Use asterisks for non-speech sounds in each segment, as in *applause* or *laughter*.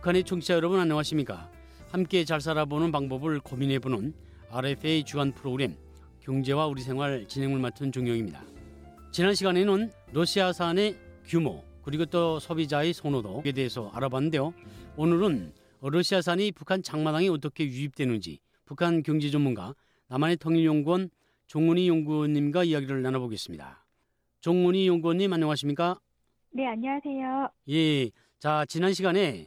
북한의 청취자 여러분 안녕하십니까? 함께 잘 살아보는 방법을 고민해보는 RFA 주간 프로그램 경제와 우리 생활 진행을 맡은 종영입니다. 지난 시간에는 러시아산의 규모 그리고 또 소비자의 선호도에 대해서 알아봤는데요. 오늘은 러시아산이 북한 장마당에 어떻게 유입되는지 북한 경제 전문가 남한의 통일연구원 종문희 연구원님과 이야기를 나눠보겠습니다. 종문희 연구원님 안녕하십니까? 네, 안녕하세요. 예, 자 지난 시간에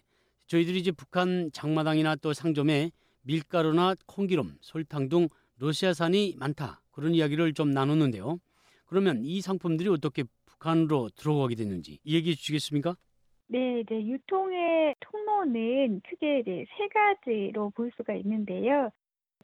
저희들이 이제 북한 장마당이나 또 상점에 밀가루나 콩기름, 설탕 등 러시아산이 많다 그런 이야기를 좀 나눴는데요. 그러면 이 상품들이 어떻게 북한으로 들어가게 됐는지 얘기해 주시겠습니까? 네, 이제 유통의 통로는 크게 이제 세 가지로 볼 수가 있는데요.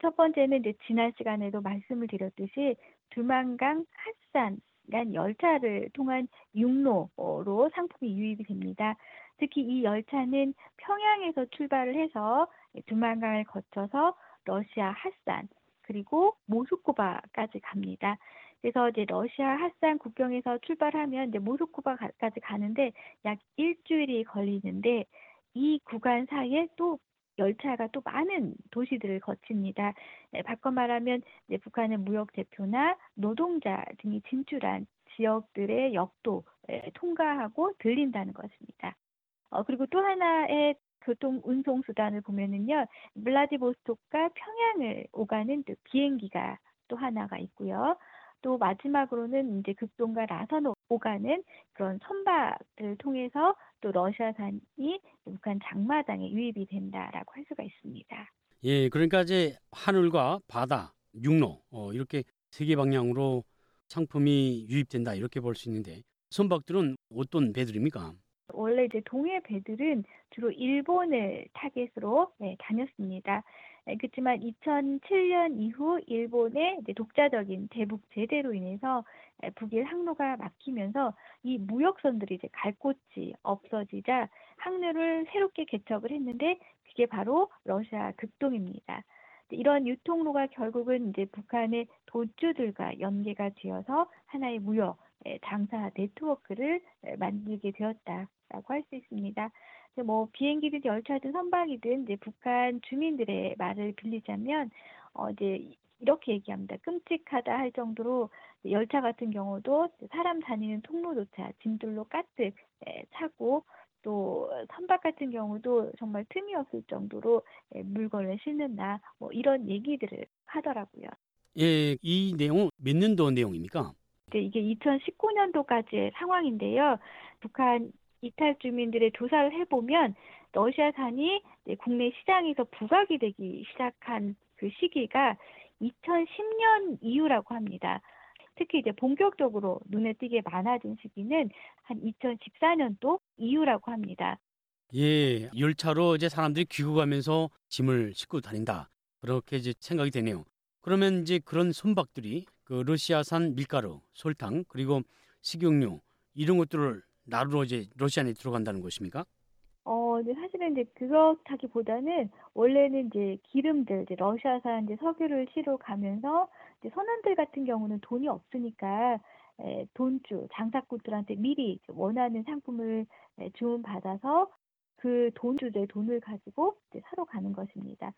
첫 번째는 이제 지난 시간에도 말씀을 드렸듯이 두만강 핫산 간 열차를 통한 육로로 상품이 유입이 됩니다. 특히 이 열차는 평양에서 출발을 해서 두만강을 거쳐서 러시아 핫산 그리고 모스크바까지 갑니다. 그래서 이제 러시아 핫산 국경에서 출발하면 이제 모스크바까지 가는데 약 일주일이 걸리는데 이 구간 사이에 또 열차가 또 많은 도시들을 거칩니다. 네, 바꿔 말하면 이제 북한의 무역 대표나 노동자 등이 진출한 지역들의 역도 통과하고 들린다는 것입니다. 어, 그리고 또 하나의 교통 운송 수단을 보면은요, 블라디보스톡과 평양을 오가는 비행기가 또 하나가 있고요. 또 마지막으로는 이제 극동과 라선 오가는 그런 선박을 통해서 또 러시아산이 북한 장마당에 유입이 된다라고 할 수가 있습니다. 예, 그러니까 이제 하늘과 바다, 육로 어, 이렇게 세 개 방향으로 상품이 유입된다 이렇게 볼 수 있는데 선박들은 어떤 배들입니까? 원래 이제 동해 배들은 주로 일본을 타겟으로 네, 다녔습니다. 네, 그렇지만 2007년 이후 일본의 독자적인 대북 제대로 인해서 북일 항로가 막히면서 이 무역선들이 이제 갈 곳이 없어지자 항로를 새롭게 개척을 했는데 그게 바로 러시아 극동입니다. 이런 유통로가 결국은 이제 북한의 도주들과 연계가 되어서 하나의 무역 장사 네트워크를 만들게 되었다 라고 할 수 있습니다. 뭐 비행기든 열차든 선박이든 이제 북한 주민들의 말을 빌리자면 어 이제 이렇게 얘기합니다. 끔찍하다 할 정도로 열차 같은 경우도 사람 다니는 통로조차 짐들로 가득 차고 또 선박 같은 경우도 정말 틈이 없을 정도로 물건을 싣는다 뭐 이런 얘기들을 하더라고요. 예, 이 내용은 몇 년도 내용입니까? 네, 이게 2019년도까지의 상황인데요. 북한 이탈 주민들의 조사를 해보면 러시아산이 국내 시장에서 부각이 되기 시작한 그 시기가 2010년 이후라고 합니다. 특히 이제 본격적으로 눈에 띄게 많아진 시기는 한 2014년도 이후라고 합니다. 예, 열차로 이제 사람들이 귀국하면서 짐을 싣고 다닌다. 그렇게 이제 생각이 되네요. 그러면 이제 그런 선박들이 그 러시아산 밀가루, 설탕, 그리고 식용유 이런 것들을 나루로 이제 러시아에 들어간다는 것입니까? 어, 근데 사실은 이제 그렇다기보다는 원래는 이제 기름들, 이제 러시아산 이제 석유를 실어 가면서 이제 선원들 같은 경우는 돈이 없으니까 에, 돈주, 장사꾼들한테 미리 원하는 상품을 에, 주문받아서 그 돈주의 돈을 가지고 이제 사러 가는 것입니다.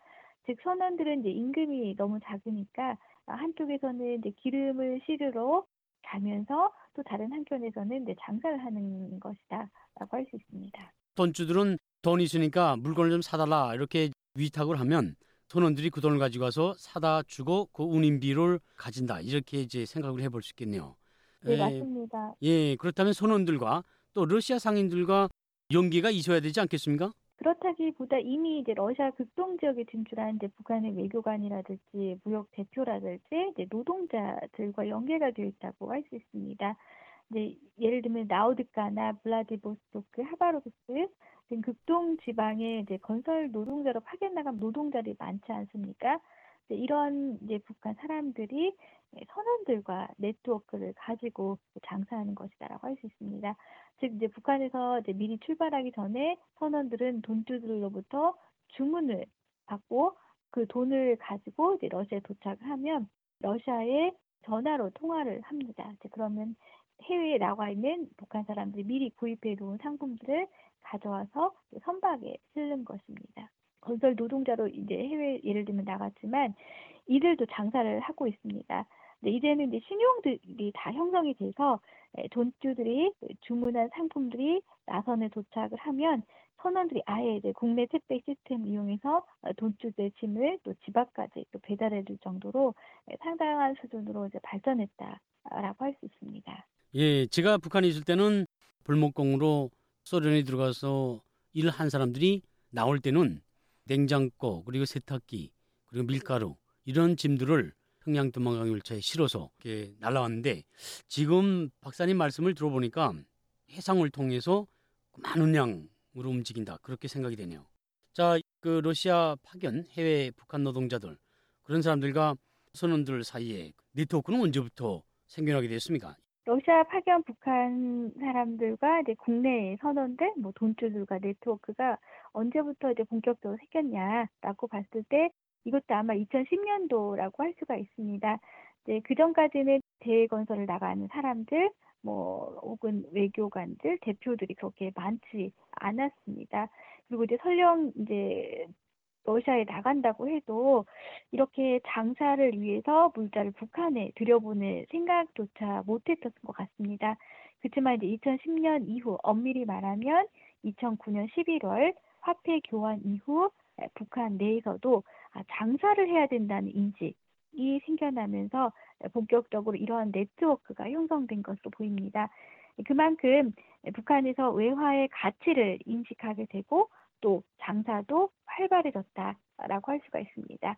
즉 선원들은 이제 임금이 너무 작으니까 한쪽에서는 이제 기름을 실으러 가면서 또 다른 한편에서는 이제 장사를 하는 것이다라고 할 수 있습니다. 돈주들은 돈이 있으니까 물건을 좀 사달라 이렇게 위탁을 하면 선원들이 그 돈을 가지고 와서 사다 주고 그 운임비를 가진다 이렇게 이제 생각을 해볼 수 있겠네요. 네 예, 맞습니다. 예 그렇다면 선원들과 또 러시아 상인들과 연계가 있어야 되지 않겠습니까? 그렇다기보다 이미 이제 러시아 극동 지역에 진출한 이제 북한의 외교관이라든지 무역 대표라든지 이제 노동자들과 연계가 되어 있다고 할 수 있습니다. 이제 예를 들면 나우드카나 블라디보스토크, 하바로브스 등 극동 지방에 이제 건설 노동자로 파견 나간 노동자들이 많지 않습니까? 이런 이제 북한 사람들이 선원들과 네트워크를 가지고 장사하는 것이다라고 할 수 있습니다. 즉 이제 북한에서 이제 미리 출발하기 전에 선원들은 돈주들로부터 주문을 받고 그 돈을 가지고 이제 러시아에 도착을 하면 러시아에 전화로 통화를 합니다. 이제 그러면 해외에 나와 있는 북한 사람들이 미리 구입해 놓은 상품들을 가져와서 선박에 실는 것입니다. 건설 노동자로 이제 해외 예를 들면 나갔지만 이들도 장사를 하고 있습니다. 근데 이제는 이제 신용들이 다 형성이 돼서 돈주들이 주문한 상품들이 나선에 도착을 하면 선원들이 아예 이제 국내 택배 시스템 이용해서 돈주들의 짐을 또 집 앞까지 또 배달해 줄 정도로 상당한 수준으로 이제 발전했다라고 할 수 있습니다. 예, 제가 북한에 있을 때는 불목공으로 소련에 들어가서 일한 사람들이 나올 때는 냉장고 그리고 세탁기 그리고 밀가루 이런 짐들을 평양 도망강 열차에 실어서 이렇게 날라왔는데 지금 박사님 말씀을 들어보니까 해상을 통해서 많은 양으로 움직인다 그렇게 생각이 되네요. 자, 그 러시아 파견 해외 북한 노동자들 그런 사람들과 선원들 사이에 네트워크는 언제부터 생겨나게 됐습니까? 러시아 파견 북한 사람들과 이제 국내 선원들, 뭐 돈주들과 네트워크가 언제부터 이제 본격적으로 생겼냐라고 봤을 때 이것도 아마 2010년도라고 할 수가 있습니다. 이제 그 전까지는 대외 건설을 나가는 사람들, 뭐 혹은 외교관들, 대표들이 그렇게 많지 않았습니다. 그리고 이제 설령 이제 러시아에 나간다고 해도 이렇게 장사를 위해서 물자를 북한에 들여보낼 생각조차 못했던 것 같습니다. 그렇지만 이제 2010년 이후 엄밀히 말하면 2009년 11월 화폐 교환 이후 북한 내에서도 아, 장사를 해야 된다는 인식이 생겨나면서 본격적으로 이러한 네트워크가 형성된 것으로 보입니다. 그만큼 북한에서 외화의 가치를 인식하게 되고 또 장사도 활발해졌다라고 할 수가 있습니다.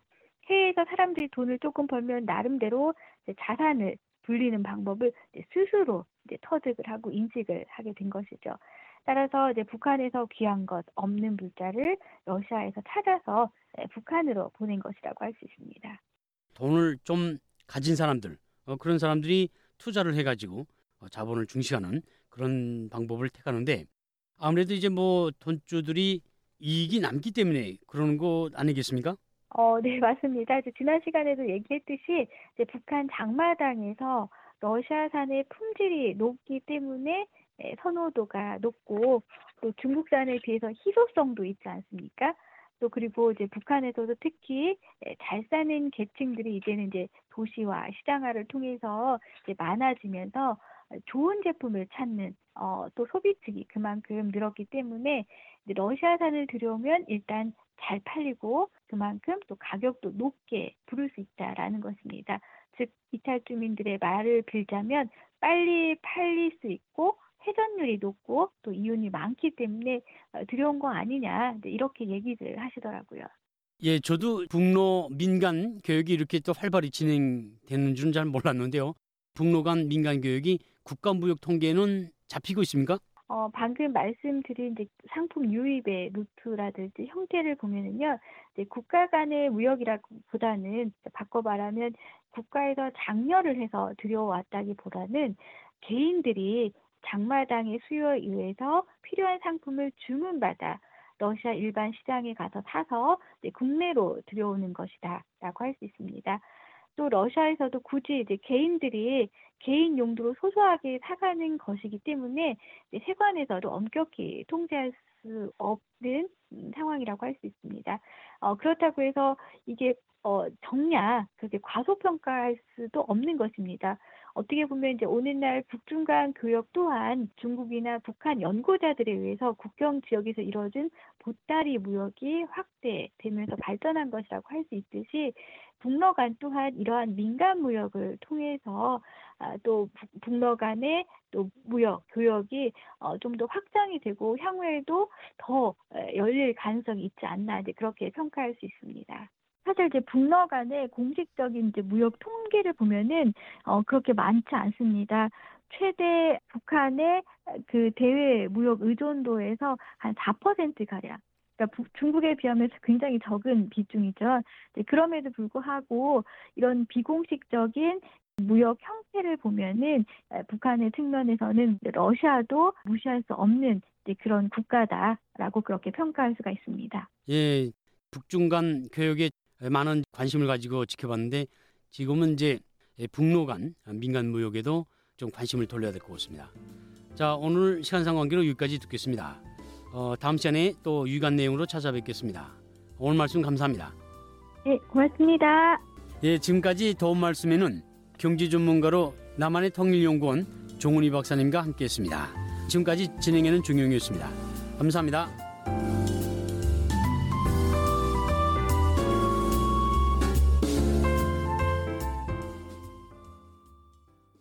해외에서 사람들이 돈을 조금 벌면 나름대로 자산을 불리는 방법을 스스로 터득을 하고 인식을 하게 된 것이죠. 따라서 이제 북한에서 귀한 것 없는 물자를 러시아에서 찾아서 북한으로 보낸 것이라고 할 수 있습니다. 돈을 좀 가진 사람들 어, 그런 사람들이 투자를 해가지고 어, 자본을 중시하는 그런 방법을 택하는데 아무래도 이제 뭐 돈주들이 이익이 남기 때문에 그러는 거 아니겠습니까? 어, 네, *laughs* 맞습니다. 지난 시간에도 얘기했듯이 이제 북한 장마당에서 러시아산의 품질이 높기 때문에 선호도가 높고 또 중국산에 비해서 희소성도 있지 않습니까? 또 그리고 이제 북한에서도 특히 잘 사는 계층들이 이제는 이제 도시화, 시장화를 통해서 이제 많아지면서 좋은 제품을 찾는 어, 또 소비층이 그만큼 늘었기 때문에 러시아산을 들여오면 일단 잘 팔리고 그만큼 또 가격도 높게 부를 수 있다라는 것입니다. 즉 이탈 주민들의 말을 빌자면 빨리 팔릴 수 있고 회전율이 높고 또 이윤이 많기 때문에 어, 들여온 거 아니냐 이렇게 얘기를 하시더라고요. 예, 저도 북로 민간 교육이 이렇게 또 활발히 진행되는 줄은 잘 몰랐는데요. 북로 간 민간 교육이 국가무역 통계는 잡히고 있습니까? 어, 방금 말씀드린 이제 상품 유입의 루트라든지 형태를 보면은요, 이제 국가 간의 무역이라기보다는 바꿔 말하면 국가에서 장려를 해서 들여왔다기 보다는 개인들이 장마당의 수요에 의해서 필요한 상품을 주문받아 러시아 일반 시장에 가서 사서 국내로 들여오는 것이다라고 할 수 있습니다. 또 러시아에서도 굳이 이제 개인들이 개인 용도로 소소하게 사가는 것이기 때문에 세관에서도 엄격히 통제할 수 없는 음, 상황이라고 할 수 있습니다. 어, 그렇다고 해서 이게 어, 정량 그렇게 과소평가할 수도 없는 것입니다. 어떻게 보면 이제 오늘날 북중 간 교역 또한 중국이나 북한 연구자들에 의해서 국경 지역에서 이루어진 보따리 무역이 확대되면서 발전한 것이라고 할 수 있듯이 북러 간 또한 이러한 민간 무역을 통해서 아, 또 북러 간의 또 무역 교역이 어, 좀더 확장이 되고 향후에도 더 열릴 가능성이 있지 않나 이제 그렇게 평가할 수 있습니다. 사실 이제 북러 간의 공식적인 이제 무역 통계를 보면은 어 그렇게 많지 않습니다. 최대 북한의 그 대외 무역 의존도에서 한 4% 가량. 그러니까 중국에 비하면 굉장히 적은 비중이죠. 그럼에도 불구하고 이런 비공식적인 무역 형태를 보면은 북한의 측면에서는 러시아도 무시할 수 없는 그런 국가다라고 그렇게 평가할 수가 있습니다. 예, 북중 간 교역에 많은 관심을 가지고 지켜봤는데 지금은 이제 북로 간 민간 무역에도 좀 관심을 돌려야 될 것 같습니다. 자, 오늘 시간상 관계로 여기까지 듣겠습니다. 어, 다음 시간에 또 유익한 내용으로 찾아뵙겠습니다. 오늘 말씀 감사합니다. 네, 고맙습니다. 예, 지금까지 도움 말씀에는 경제 전문가로 남한의 통일연구원 종훈이 박사님과 함께했습니다. 지금까지 진행하는 중용이었습니다. 감사합니다.